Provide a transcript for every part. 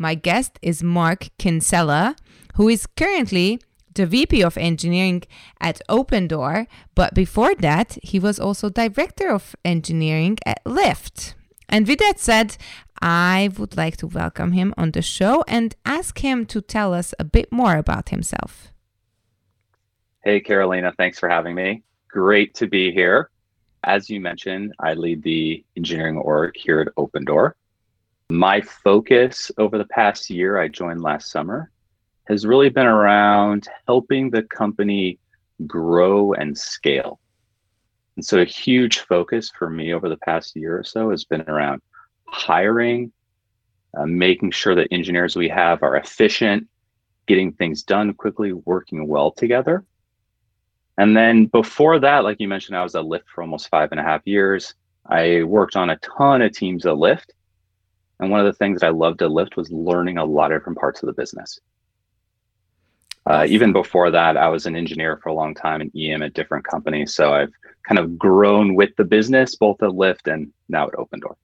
My guest is Mark Kinsella, who is currently the VP of Engineering at Opendoor, but before that, he was also Director of Engineering at Lyft. And with that said, I would like to welcome him on the show and ask him to tell us a bit more about himself. Hey, Carolina, thanks for having me. Great to be here. As you mentioned, I lead the engineering org here at Opendoor. My focus over the past year, I joined last summer, has really been around helping the company grow and scale. And so, a huge focus for me over the past year or so has been around hiring, uh, making sure that engineers we have are efficient, getting things done quickly, working well together. And then before that, like you mentioned, I was at Lyft for almost five and a half years. I worked on a ton of teams at Lyft. And one of the things that I loved at Lyft was learning a lot of different parts of the business. Uh, even before that, I was an engineer for a long time in EM at different companies. So I've kind of grown with the business, both at Lyft and now at Opendoor.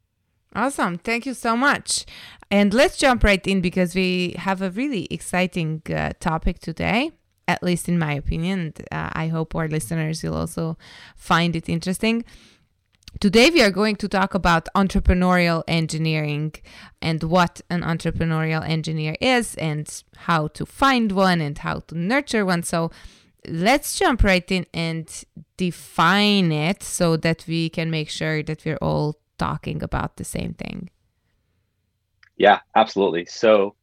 Awesome. Thank you so much. And let's jump right in because we have a really exciting uh, topic today, at least in my opinion. Uh, I hope our listeners will also find it interesting. Today, we are going to talk about entrepreneurial engineering and what an entrepreneurial engineer is, and how to find one and how to nurture one. So, let's jump right in and define it so that we can make sure that we're all talking about the same thing. Yeah, absolutely. So,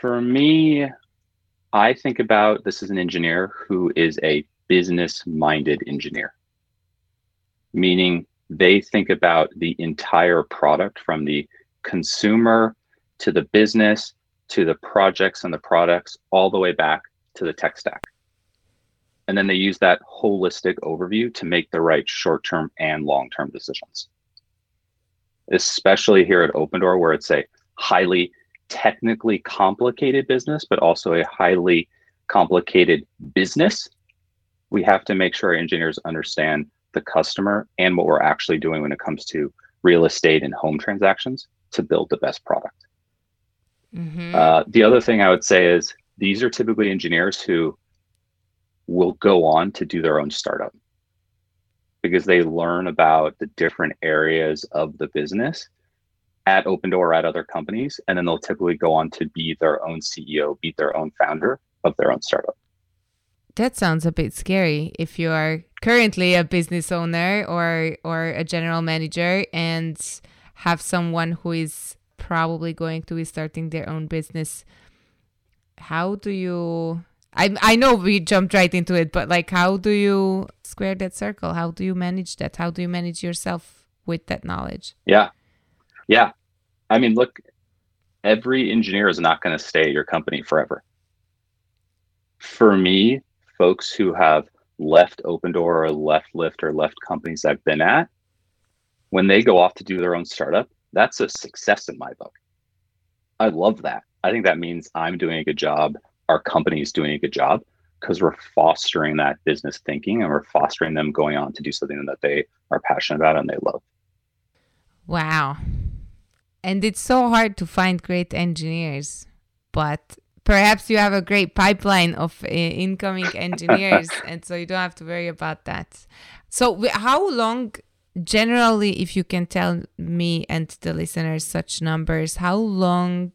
for me, I think about this as an engineer who is a business minded engineer, meaning they think about the entire product from the consumer to the business to the projects and the products all the way back to the tech stack. And then they use that holistic overview to make the right short term and long term decisions. Especially here at Opendoor, where it's a highly technically complicated business, but also a highly complicated business. We have to make sure our engineers understand the customer and what we're actually doing when it comes to real estate and home transactions to build the best product. Mm-hmm. Uh, the other thing I would say is these are typically engineers who will go on to do their own startup because they learn about the different areas of the business at Opendoor or at other companies, and then they'll typically go on to be their own CEO, be their own founder of their own startup. That sounds a bit scary if you are currently a business owner or or a general manager and have someone who is probably going to be starting their own business. How do you I I know we jumped right into it, but like how do you square that circle? How do you manage that? How do you manage yourself with that knowledge? Yeah. Yeah. I mean, look, every engineer is not going to stay at your company forever. For me, folks who have left Opendoor or left Lyft or left companies I've been at, when they go off to do their own startup, that's a success in my book. I love that. I think that means I'm doing a good job, our company is doing a good job because we're fostering that business thinking and we're fostering them going on to do something that they are passionate about and they love. Wow. And it's so hard to find great engineers, but perhaps you have a great pipeline of uh, incoming engineers and so you don't have to worry about that. So how long generally if you can tell me and the listeners such numbers how long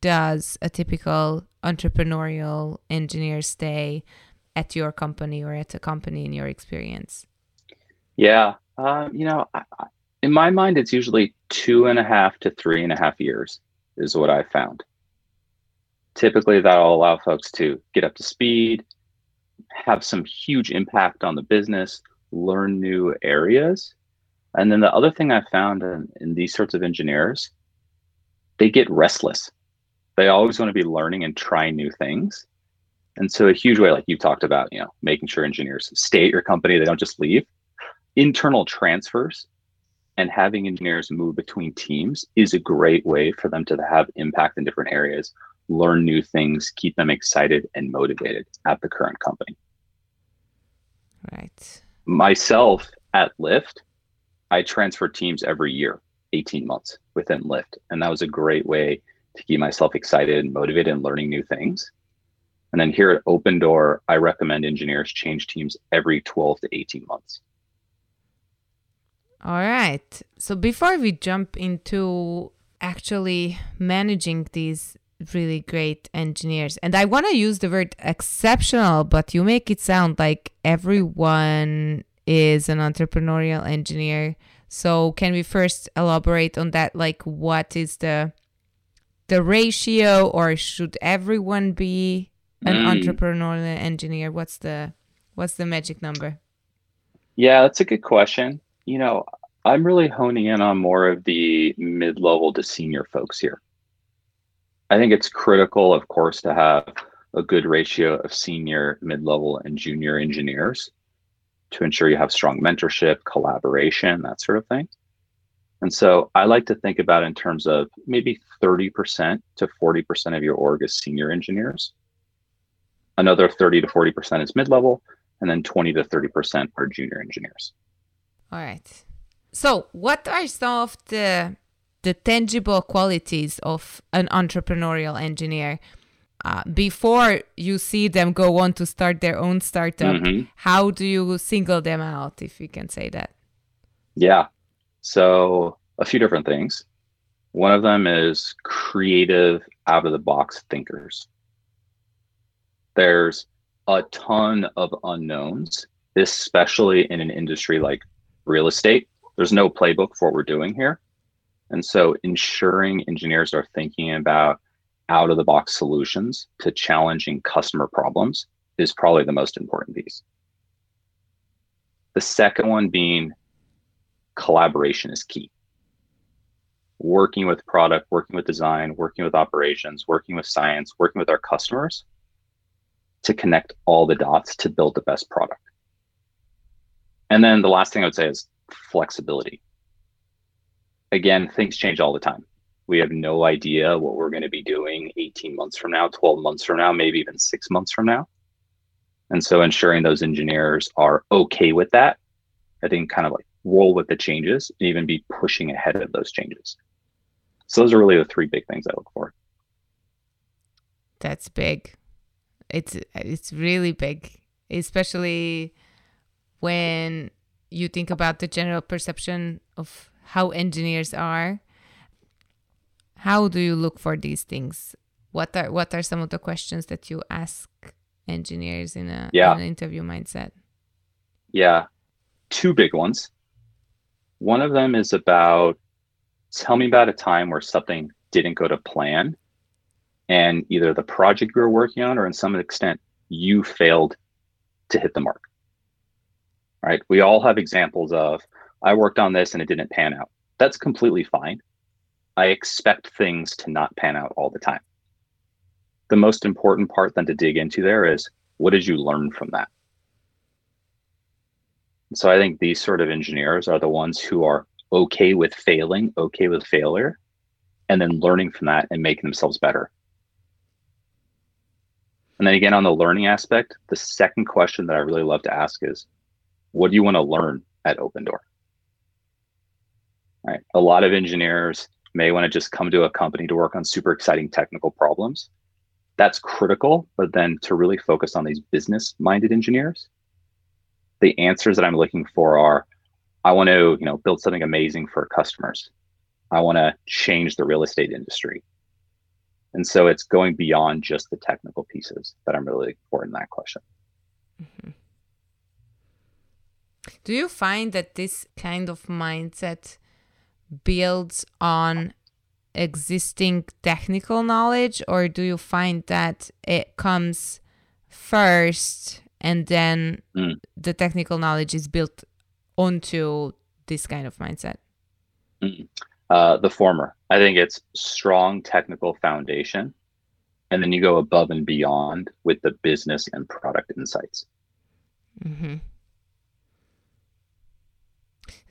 does a typical entrepreneurial engineer stay at your company or at a company in your experience? Yeah um, you know I, in my mind it's usually two and a half to three and a half years is what i found typically that'll allow folks to get up to speed, have some huge impact on the business, learn new areas. And then the other thing I found in, in these sorts of engineers, they get restless. They always want to be learning and trying new things. And so a huge way, like you talked about, you know, making sure engineers stay at your company, they don't just leave. Internal transfers and having engineers move between teams is a great way for them to have impact in different areas, learn new things, keep them excited and motivated at the current company. Right. Myself at Lyft, I transfer teams every year, 18 months within Lyft. And that was a great way to keep myself excited and motivated and learning new things. And then here at Opendoor, I recommend engineers change teams every 12 to 18 months. All right. So before we jump into actually managing these really great engineers, and I want to use the word exceptional, but you make it sound like everyone is an entrepreneurial engineer. So can we first elaborate on that? Like, what is the the ratio, or should everyone be an mm. entrepreneurial engineer? What's the what's the magic number? Yeah, that's a good question you know, I'm really honing in on more of the mid level to senior folks here. I think it's critical, of course, to have a good ratio of senior, mid level, and junior engineers to ensure you have strong mentorship, collaboration, that sort of thing. And so I like to think about in terms of maybe 30% to 40% of your org is senior engineers. Another 30 to 40% is mid level, and then 20 to 30% are junior engineers. All right. So, what are some of the the tangible qualities of an entrepreneurial engineer? Uh, before you see them go on to start their own startup, mm-hmm. how do you single them out, if you can say that? Yeah. So, a few different things. One of them is creative, out of the box thinkers. There's a ton of unknowns, especially in an industry like real estate. There's no playbook for what we're doing here. And so ensuring engineers are thinking about out of the box solutions to challenging customer problems is probably the most important piece. The second one being collaboration is key. Working with product, working with design, working with operations, working with science, working with our customers to connect all the dots to build the best product. And then the last thing I would say is flexibility. Again, things change all the time. We have no idea what we're going to be doing 18 months from now, 12 months from now, maybe even six months from now. And so ensuring those engineers are okay with that, I think kind of like roll with the changes and even be pushing ahead of those changes. So those are really the three big things I look for. That's big. It's it's really big, especially when you think about the general perception of how engineers are. How do you look for these things? What are what are some of the questions that you ask engineers in, a, yeah. in an interview mindset? Yeah. Two big ones. One of them is about tell me about a time where something didn't go to plan and either the project you were working on or in some extent you failed to hit the mark. Right? We all have examples of, I worked on this and it didn't pan out. That's completely fine. I expect things to not pan out all the time. The most important part then to dig into there is what did you learn from that? So I think these sort of engineers are the ones who are okay with failing, okay with failure, and then learning from that and making themselves better. And then again, on the learning aspect, the second question that I really love to ask is what do you want to learn at Opendoor? Right. A lot of engineers may want to just come to a company to work on super exciting technical problems. That's critical, but then to really focus on these business minded engineers, the answers that I'm looking for are I want to, you know, build something amazing for customers. I want to change the real estate industry. And so it's going beyond just the technical pieces that I'm really for in that question. Mm-hmm. Do you find that this kind of mindset builds on existing technical knowledge, or do you find that it comes first and then mm. the technical knowledge is built onto this kind of mindset? Mm. Uh, the former. I think it's strong technical foundation, and then you go above and beyond with the business and product insights. Mm-hmm.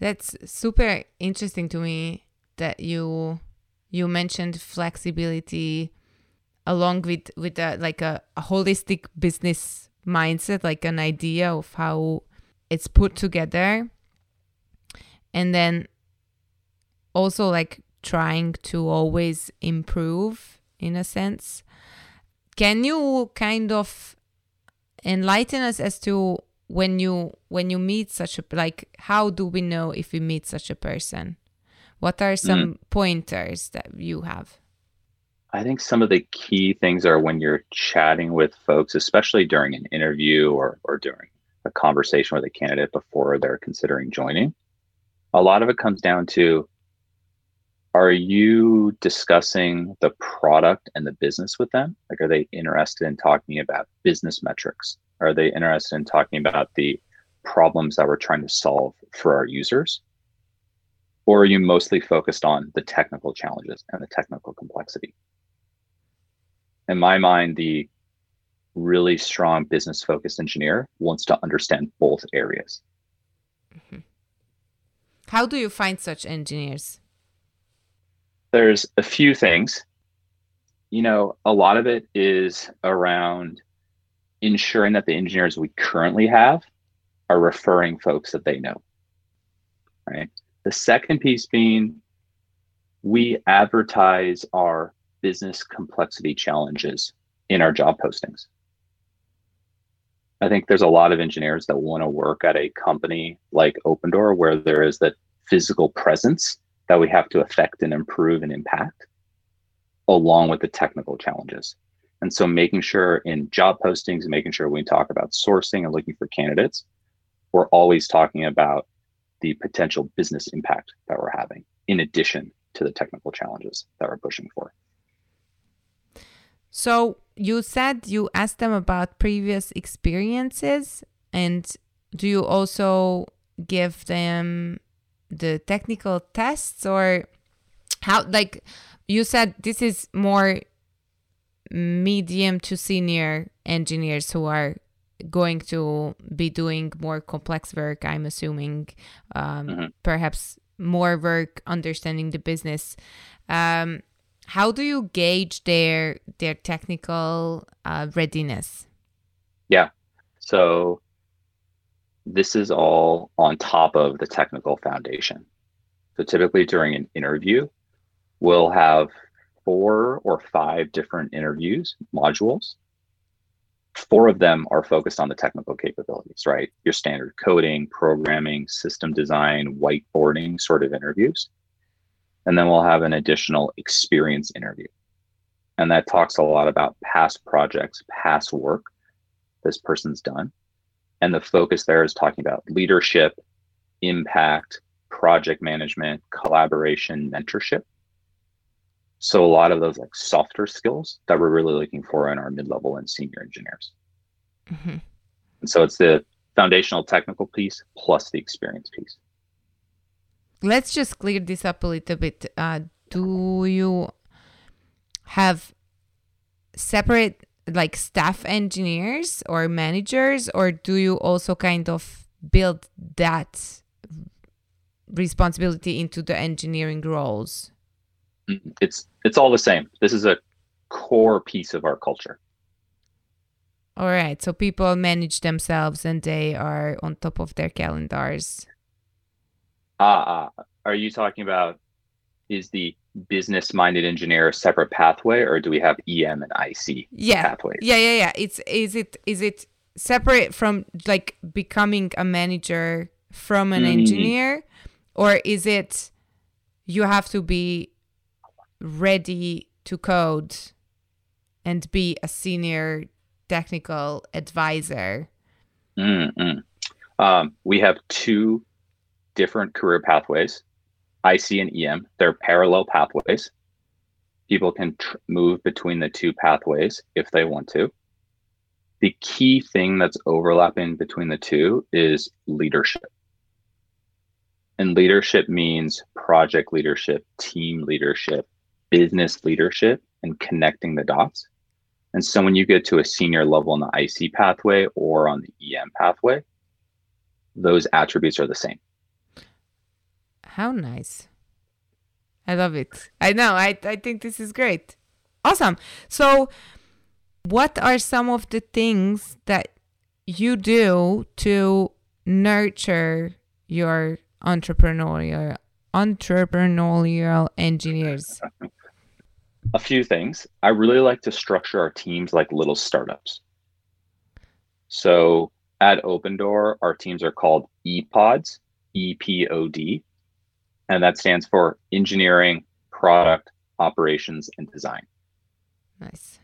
That's super interesting to me that you you mentioned flexibility along with with a, like a, a holistic business mindset, like an idea of how it's put together, and then also like trying to always improve in a sense. Can you kind of enlighten us as to when you when you meet such a like how do we know if we meet such a person? What are some mm. pointers that you have? I think some of the key things are when you're chatting with folks especially during an interview or or during a conversation with a candidate before they're considering joining. A lot of it comes down to are you discussing the product and the business with them like are they interested in talking about business metrics are they interested in talking about the problems that we're trying to solve for our users? Or are you mostly focused on the technical challenges and the technical complexity? In my mind, the really strong business focused engineer wants to understand both areas. Mm-hmm. How do you find such engineers? There's a few things. You know, a lot of it is around ensuring that the engineers we currently have are referring folks that they know. Right. The second piece being we advertise our business complexity challenges in our job postings. I think there's a lot of engineers that want to work at a company like Opendoor where there is that physical presence that we have to affect and improve and impact along with the technical challenges. And so making sure in job postings and making sure we talk about sourcing and looking for candidates, we're always talking about the potential business impact that we're having in addition to the technical challenges that we're pushing for. So you said you asked them about previous experiences and do you also give them the technical tests or how like you said this is more medium to senior engineers who are going to be doing more complex work i'm assuming um, mm-hmm. perhaps more work understanding the business. Um, how do you gauge their their technical uh, readiness? Yeah. So this is all on top of the technical foundation so typically during an interview we'll have four or five different interviews modules. Four of them are focused on the technical capabilities, right? Your standard coding, programming, system design, whiteboarding sort of interviews. And then we'll have an additional experience interview. And that talks a lot about past projects, past work this person's done. And the focus there is talking about leadership, impact, project management, collaboration, mentorship. So a lot of those like softer skills that we're really looking for in our mid-level and senior engineers. Mm-hmm. And so it's the foundational technical piece plus the experience piece. Let's just clear this up a little bit. Uh, do you have separate like staff engineers or managers, or do you also kind of build that responsibility into the engineering roles? it's it's all the same. This is a core piece of our culture. All right. So people manage themselves and they are on top of their calendars. Uh, uh are you talking about is the business minded engineer a separate pathway or do we have EM and IC yeah. pathways? Yeah, yeah, yeah. It's is it is it separate from like becoming a manager from an mm. engineer or is it you have to be ready to code and be a senior technical advisor? Mm-hmm. Um, we have two different career pathways IC and EM. They're parallel pathways. People can tr- move between the two pathways if they want to. The key thing that's overlapping between the two is leadership. And leadership means project leadership, team leadership, business leadership, and connecting the dots. And so when you get to a senior level in the IC pathway or on the EM pathway, those attributes are the same. How nice. I love it. I know. I, I think this is great. Awesome. So, what are some of the things that you do to nurture your entrepreneurial entrepreneurial engineers? A few things. I really like to structure our teams like little startups. So at Opendoor, our teams are called EPODs, E P O D, and that stands for engineering, product, operations, and design. Nice.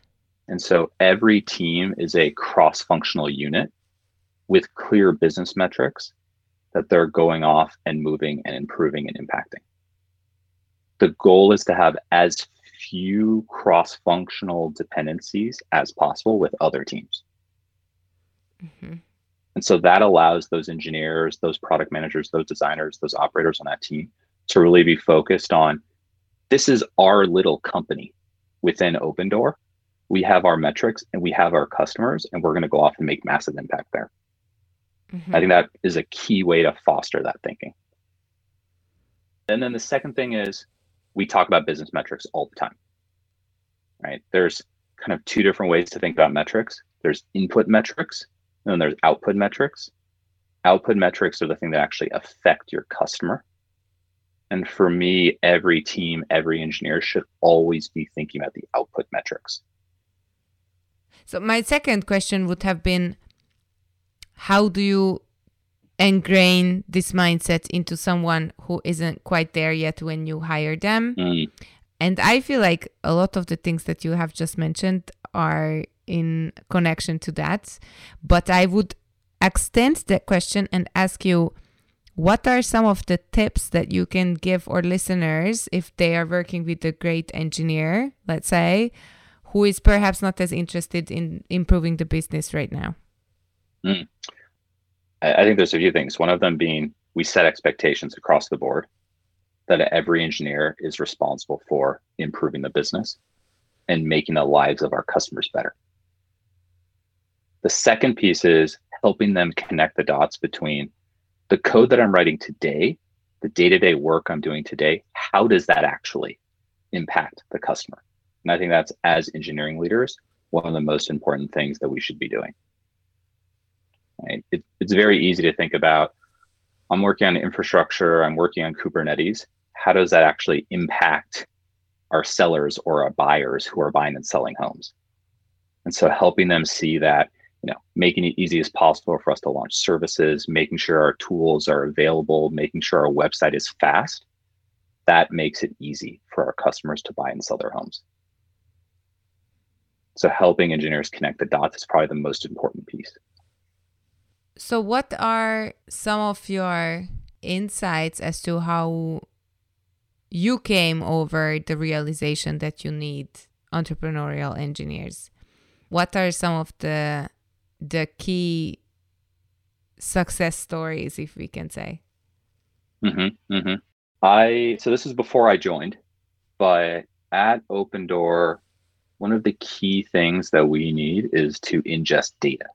And so every team is a cross functional unit with clear business metrics that they're going off and moving and improving and impacting. The goal is to have as few cross functional dependencies as possible with other teams. Mm-hmm. And so that allows those engineers, those product managers, those designers, those operators on that team to really be focused on this is our little company within Opendoor. We have our metrics and we have our customers, and we're going to go off and make massive impact there. Mm-hmm. I think that is a key way to foster that thinking. And then the second thing is we talk about business metrics all the time. Right? There's kind of two different ways to think about metrics. There's input metrics and then there's output metrics. Output metrics are the thing that actually affect your customer. And for me, every team, every engineer should always be thinking about the output metrics. So my second question would have been how do you ingrain this mindset into someone who isn't quite there yet when you hire them? Mm. And I feel like a lot of the things that you have just mentioned are in connection to that. But I would extend that question and ask you what are some of the tips that you can give our listeners if they are working with a great engineer, let's say, who is perhaps not as interested in improving the business right now? Mm. I think there's a few things. One of them being we set expectations across the board that every engineer is responsible for improving the business and making the lives of our customers better. The second piece is helping them connect the dots between the code that I'm writing today, the day to day work I'm doing today, how does that actually impact the customer? And I think that's as engineering leaders, one of the most important things that we should be doing. Right? It, it's very easy to think about I'm working on infrastructure, I'm working on Kubernetes. How does that actually impact our sellers or our buyers who are buying and selling homes? And so helping them see that, you know, making it easy as possible for us to launch services, making sure our tools are available, making sure our website is fast, that makes it easy for our customers to buy and sell their homes. So helping engineers connect the dots is probably the most important piece. So, what are some of your insights as to how you came over the realization that you need entrepreneurial engineers? What are some of the the key success stories, if we can say? Mm-hmm, mm-hmm. I so this is before I joined, but at Opendoor, one of the key things that we need is to ingest data.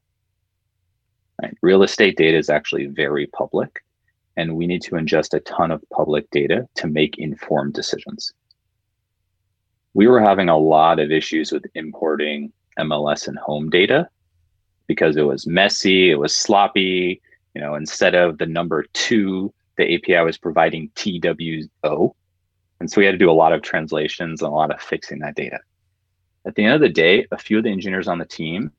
Right? Real estate data is actually very public, and we need to ingest a ton of public data to make informed decisions. We were having a lot of issues with importing MLS and home data because it was messy, it was sloppy. You know, instead of the number two, the API was providing TWO. And so we had to do a lot of translations and a lot of fixing that data. At the end of the day, a few of the engineers on the team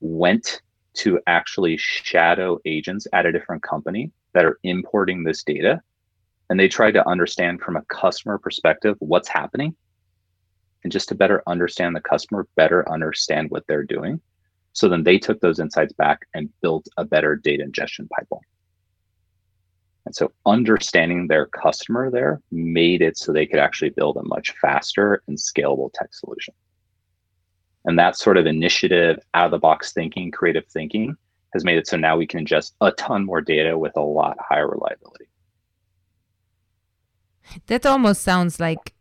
went to actually shadow agents at a different company that are importing this data. And they tried to understand from a customer perspective what's happening. And just to better understand the customer, better understand what they're doing. So then they took those insights back and built a better data ingestion pipeline. And so understanding their customer there made it so they could actually build a much faster and scalable tech solution. And that sort of initiative, out of the box thinking, creative thinking has made it so now we can ingest a ton more data with a lot higher reliability. That almost sounds like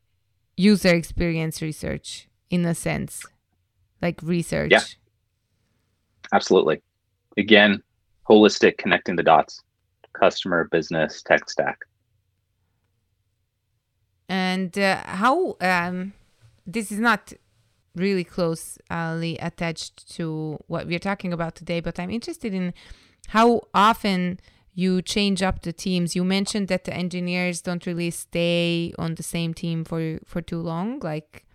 user experience research in a sense, like research. Yeah. Absolutely. Again, holistic, connecting the dots, customer, business, tech stack. And uh, how um, this is not really closely attached to what we're talking about today, but I'm interested in how often you change up the teams. You mentioned that the engineers don't really stay on the same team for for too long, like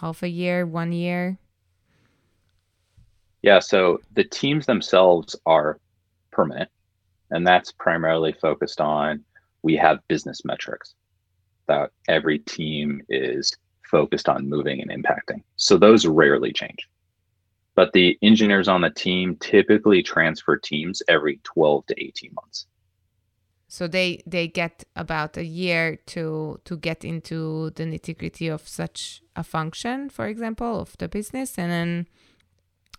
half a year, one year. Yeah, so the teams themselves are permanent, and that's primarily focused on we have business metrics that every team is focused on moving and impacting. So those rarely change. But the engineers on the team typically transfer teams every 12 to 18 months. So they they get about a year to to get into the nitty gritty of such a function, for example, of the business, and then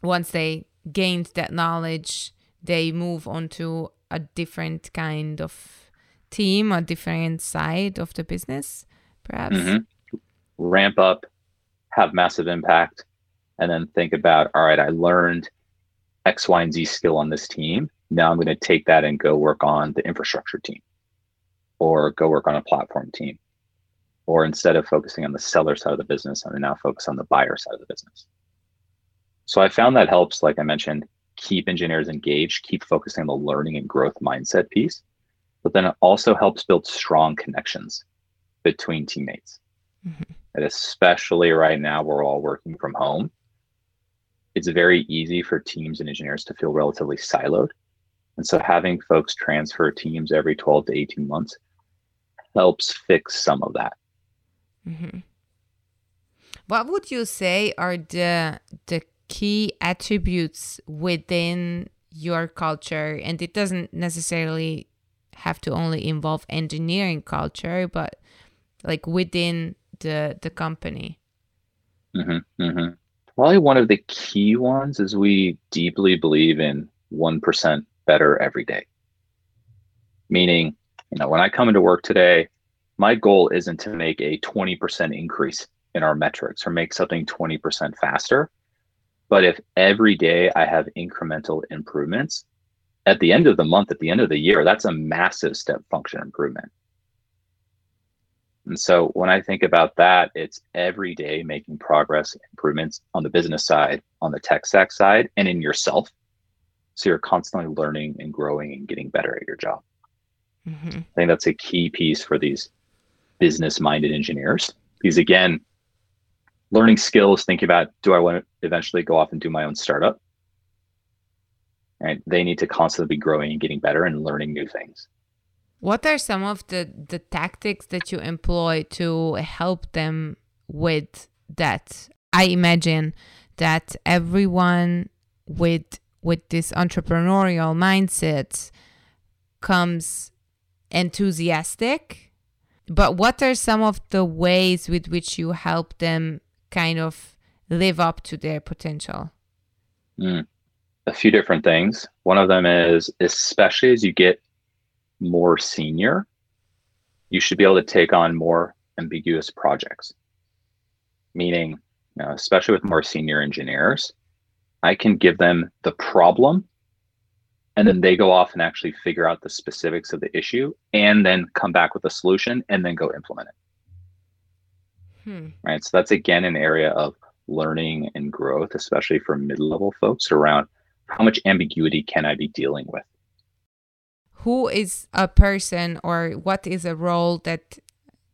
once they gained that knowledge, they move on to a different kind of team, a different side of the business, perhaps. Mm-hmm ramp up, have massive impact, and then think about, all right, I learned X, Y, and Z skill on this team. Now I'm going to take that and go work on the infrastructure team or go work on a platform team. Or instead of focusing on the seller side of the business, I'm going to now focus on the buyer side of the business. So I found that helps, like I mentioned, keep engineers engaged, keep focusing on the learning and growth mindset piece. But then it also helps build strong connections between teammates. Mm-hmm and especially right now we're all working from home, it's very easy for teams and engineers to feel relatively siloed. And so having folks transfer teams every 12 to 18 months helps fix some of that. Mm-hmm. What would you say are the the key attributes within your culture? And it doesn't necessarily have to only involve engineering culture, but like within the the company? Mm-hmm, mm-hmm. Probably one of the key ones is we deeply believe in one percent better every day. Meaning, you know, when I come into work today, my goal isn't to make a 20% increase in our metrics or make something 20% faster. But if every day I have incremental improvements, at the end of the month, at the end of the year, that's a massive step function improvement. And so when I think about that, it's every day making progress, improvements on the business side, on the tech stack side, and in yourself. So you're constantly learning and growing and getting better at your job. Mm-hmm. I think that's a key piece for these business minded engineers. Because again, learning skills, thinking about do I want to eventually go off and do my own startup? Right. They need to constantly be growing and getting better and learning new things. What are some of the, the tactics that you employ to help them with that? I imagine that everyone with with this entrepreneurial mindset comes enthusiastic. But what are some of the ways with which you help them kind of live up to their potential? Mm. A few different things. One of them is, especially as you get more senior, you should be able to take on more ambiguous projects. Meaning, you know, especially with more senior engineers, I can give them the problem and then they go off and actually figure out the specifics of the issue and then come back with a solution and then go implement it. Hmm. Right. So that's again an area of learning and growth, especially for mid level folks around how much ambiguity can I be dealing with? who is a person or what is a role that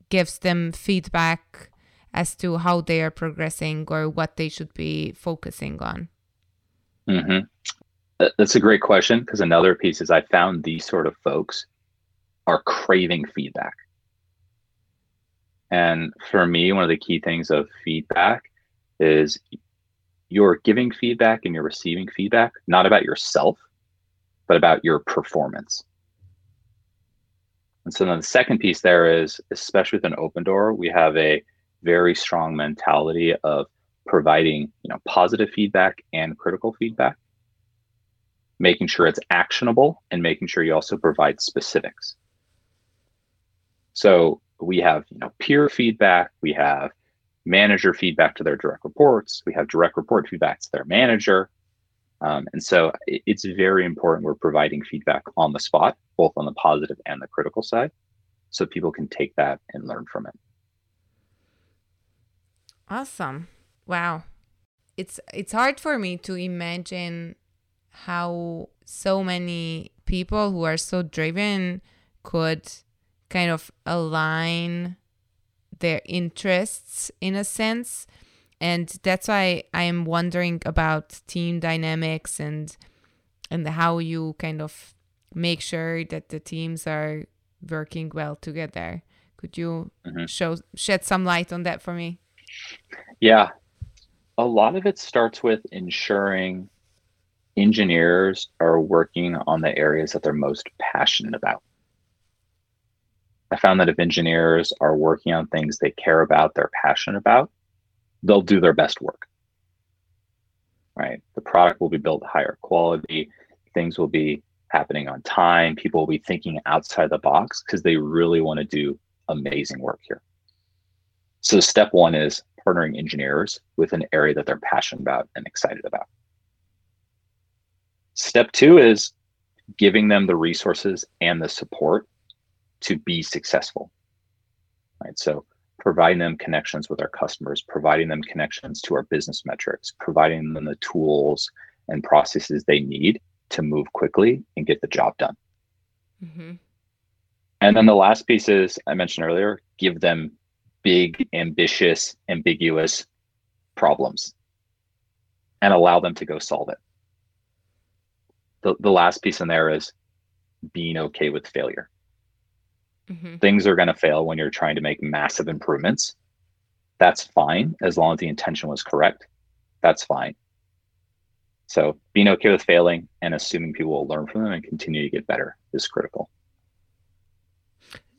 gives them feedback as to how they are progressing or what they should be focusing on? Mm-hmm. That's a great question because another piece is I found these sort of folks are craving feedback. And for me, one of the key things of feedback is you're giving feedback and you're receiving feedback, not about yourself, but about your performance. And so then the second piece there is, especially with an Opendoor, we have a very strong mentality of providing, you know, positive feedback and critical feedback, making sure it's actionable and making sure you also provide specifics. So we have you know peer feedback, we have manager feedback to their direct reports, we have direct report feedback to their manager. Um, and so it's very important we're providing feedback on the spot, both on the positive and the critical side, so people can take that and learn from it. Awesome. Wow. It's it's hard for me to imagine how so many people who are so driven could kind of align their interests in a sense. And that's why i am wondering about team dynamics and and how you kind of make sure that the teams are working well together. Could you mm-hmm. show shed some light on that for me? Yeah. A lot of it starts with ensuring engineers are working on the areas that they're most passionate about I found that if engineers are working on things they care about, they're passionate about, they'll do their best work. Right? The product will be built higher quality, things will be happening on time, people will be thinking outside the box because they really want to do amazing work here. So step one is partnering engineers with an area that they're passionate about and excited about. Step two is giving them the resources and the support to be successful. Right. So providing them connections with our customers, providing them connections to our business metrics, providing them the tools and processes they need to move quickly and get the job done. Mm-hmm. And then the last piece is I mentioned earlier, give them big, ambitious, ambiguous problems and allow them to go solve it. The, the last piece in there is being okay with failure. Mm-hmm. Things are going to fail when you're trying to make massive improvements. That's fine as long as the intention was correct. That's fine. So being okay with failing and assuming people will learn from them and continue to get better is critical.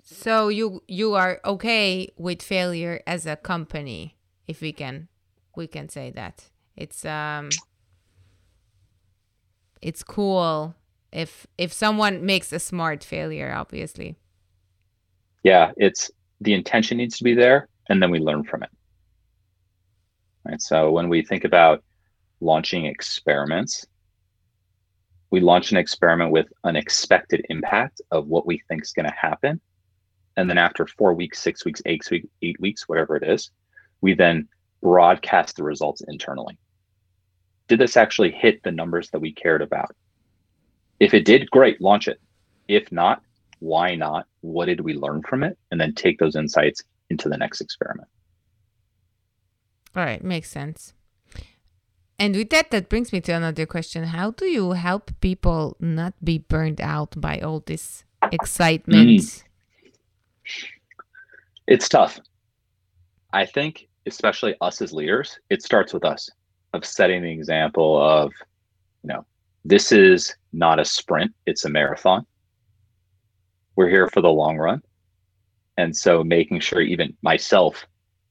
So you you are okay with failure as a company, if we can we can say that. It's um it's cool if if someone makes a smart failure, obviously yeah, it's the intention needs to be there, and then we learn from it. Right. So when we think about launching experiments, we launch an experiment with an expected impact of what we think is going to happen. And then after four weeks, six weeks, eight weeks, eight weeks, whatever it is, we then broadcast the results internally. Did this actually hit the numbers that we cared about? If it did, great, launch it. If not, why not? What did we learn from it? And then take those insights into the next experiment. All right, makes sense. And with that, that brings me to another question. How do you help people not be burned out by all this excitement? Mm. It's tough. I think, especially us as leaders, it starts with us of setting the example of, you know, this is not a sprint, it's a marathon we're here for the long run. And so making sure even myself,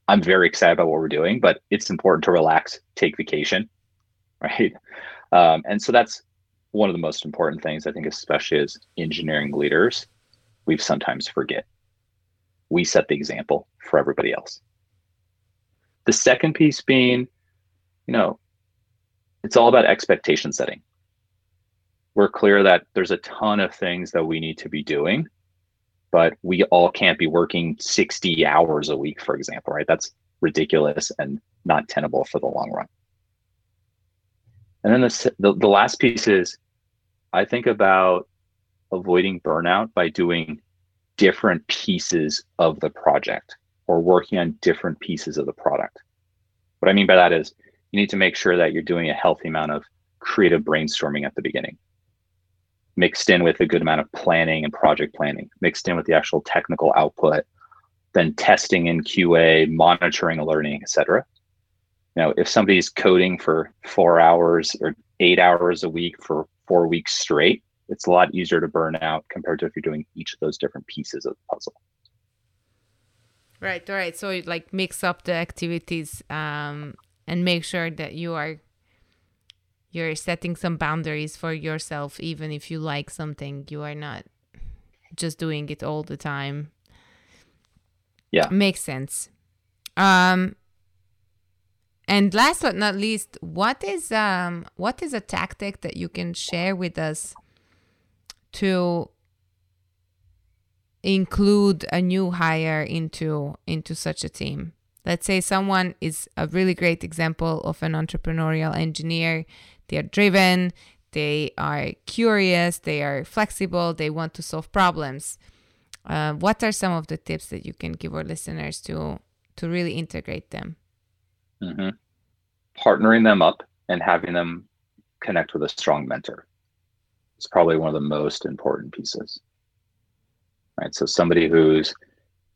I'm very excited about what we're doing, but it's important to relax, take vacation, right? Um, and so that's one of the most important things I think, especially as engineering leaders, we sometimes forget. We set the example for everybody else. The second piece being, you know, it's all about expectation setting. We're clear that there's a ton of things that we need to be doing but we all can't be working 60 hours a week, for example, right? That's ridiculous and not tenable for the long run. And then the, the, the last piece is I think about avoiding burnout by doing different pieces of the project or working on different pieces of the product. What I mean by that is you need to make sure that you're doing a healthy amount of creative brainstorming at the beginning mixed in with a good amount of planning and project planning, mixed in with the actual technical output, then testing in QA, monitoring, learning, etc. Now, if somebody's coding for four hours or eight hours a week for four weeks straight, it's a lot easier to burn out compared to if you're doing each of those different pieces of the puzzle. Right, right. So like mix up the activities um, and make sure that you are you're setting some boundaries for yourself even if you like something you are not just doing it all the time Yeah. Makes sense. Um, and last but not least, what is um what is a tactic that you can share with us to include a new hire into into such a team? Let's say someone is a really great example of an entrepreneurial engineer. They are driven, they are curious, they are flexible, they want to solve problems. Uh, what are some of the tips that you can give our listeners to to really integrate them? Mm-hmm. Partnering them up and having them connect with a strong mentor is probably one of the most important pieces. Right. So somebody who's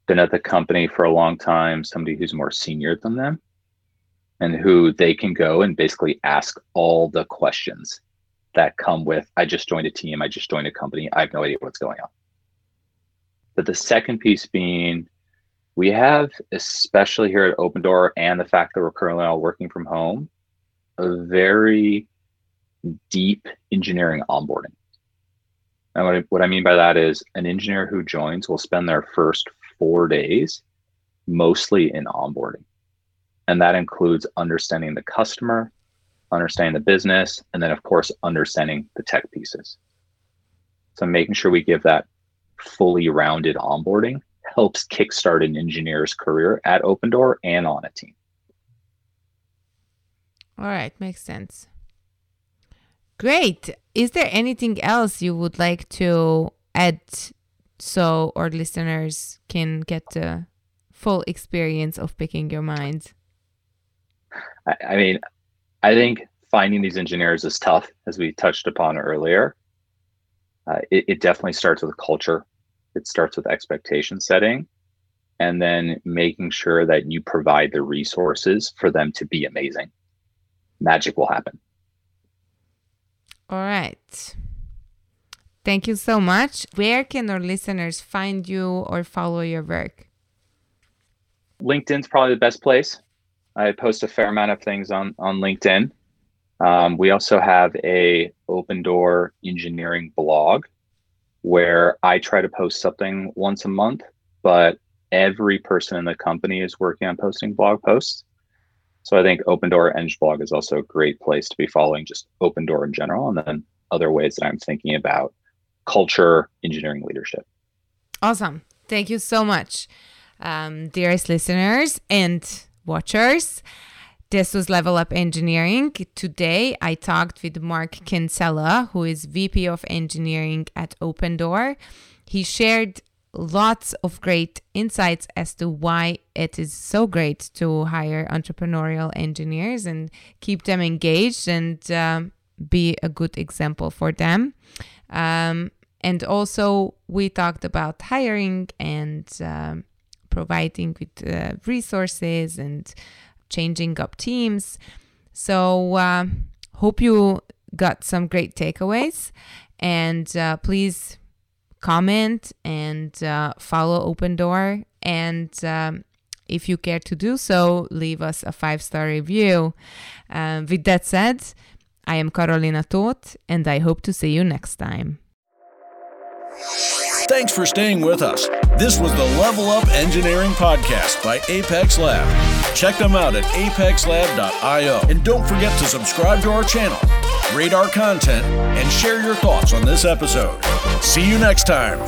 been at the company for a long time, somebody who's more senior than them, and who they can go and basically ask all the questions that come with I just joined a team, I just joined a company, I have no idea what's going on. But the second piece being we have, especially here at Opendoor, and the fact that we're currently all working from home, a very deep engineering onboarding. And what I, what I mean by that is an engineer who joins will spend their first four days mostly in onboarding. And that includes understanding the customer, understanding the business, and then, of course, understanding the tech pieces. So, making sure we give that fully rounded onboarding helps kickstart an engineer's career at Opendoor and on a team. All right, makes sense. Great. Is there anything else you would like to add so our listeners can get the full experience of picking your mind? I, I mean, I think finding these engineers is tough, as we touched upon earlier. Uh, it, it definitely starts with culture it starts with expectation setting and then making sure that you provide the resources for them to be amazing. Magic will happen. All right. Thank you so much. Where can our listeners find you or follow your work? LinkedIn's probably the best place. I post a fair amount of things on on LinkedIn. Um, we also have a Opendoor engineering blog where I try to post something once a month, but every person in the company is working on posting blog posts. So I think Opendoor Eng blog is also a great place to be following just Opendoor in general, and then other ways that I'm thinking about culture, engineering, leadership. Awesome. Thank you so much, um, dearest listeners and watchers. This was Level Up Engineering. Today I talked with Mark Kinsella, who is VP of Engineering at Opendoor. He shared lots of great insights as to why it is so great to hire entrepreneurial engineers and keep them engaged and um, be a good example for them. Um, and also, we talked about hiring and um, providing with uh, resources and changing up teams. So, uh, hope you got some great takeaways. And uh, please comment and uh, follow Opendoor. And um, if you care to do so, leave us a five star review. Um, with that said, I am Carolina Toth, and I hope to see you next time. Thanks for staying with us. This was the Level Up Engineering Podcast by Apex Lab. Check them out at apexlab.io. And don't forget to subscribe to our channel, rate our content, and share your thoughts on this episode. See you next time.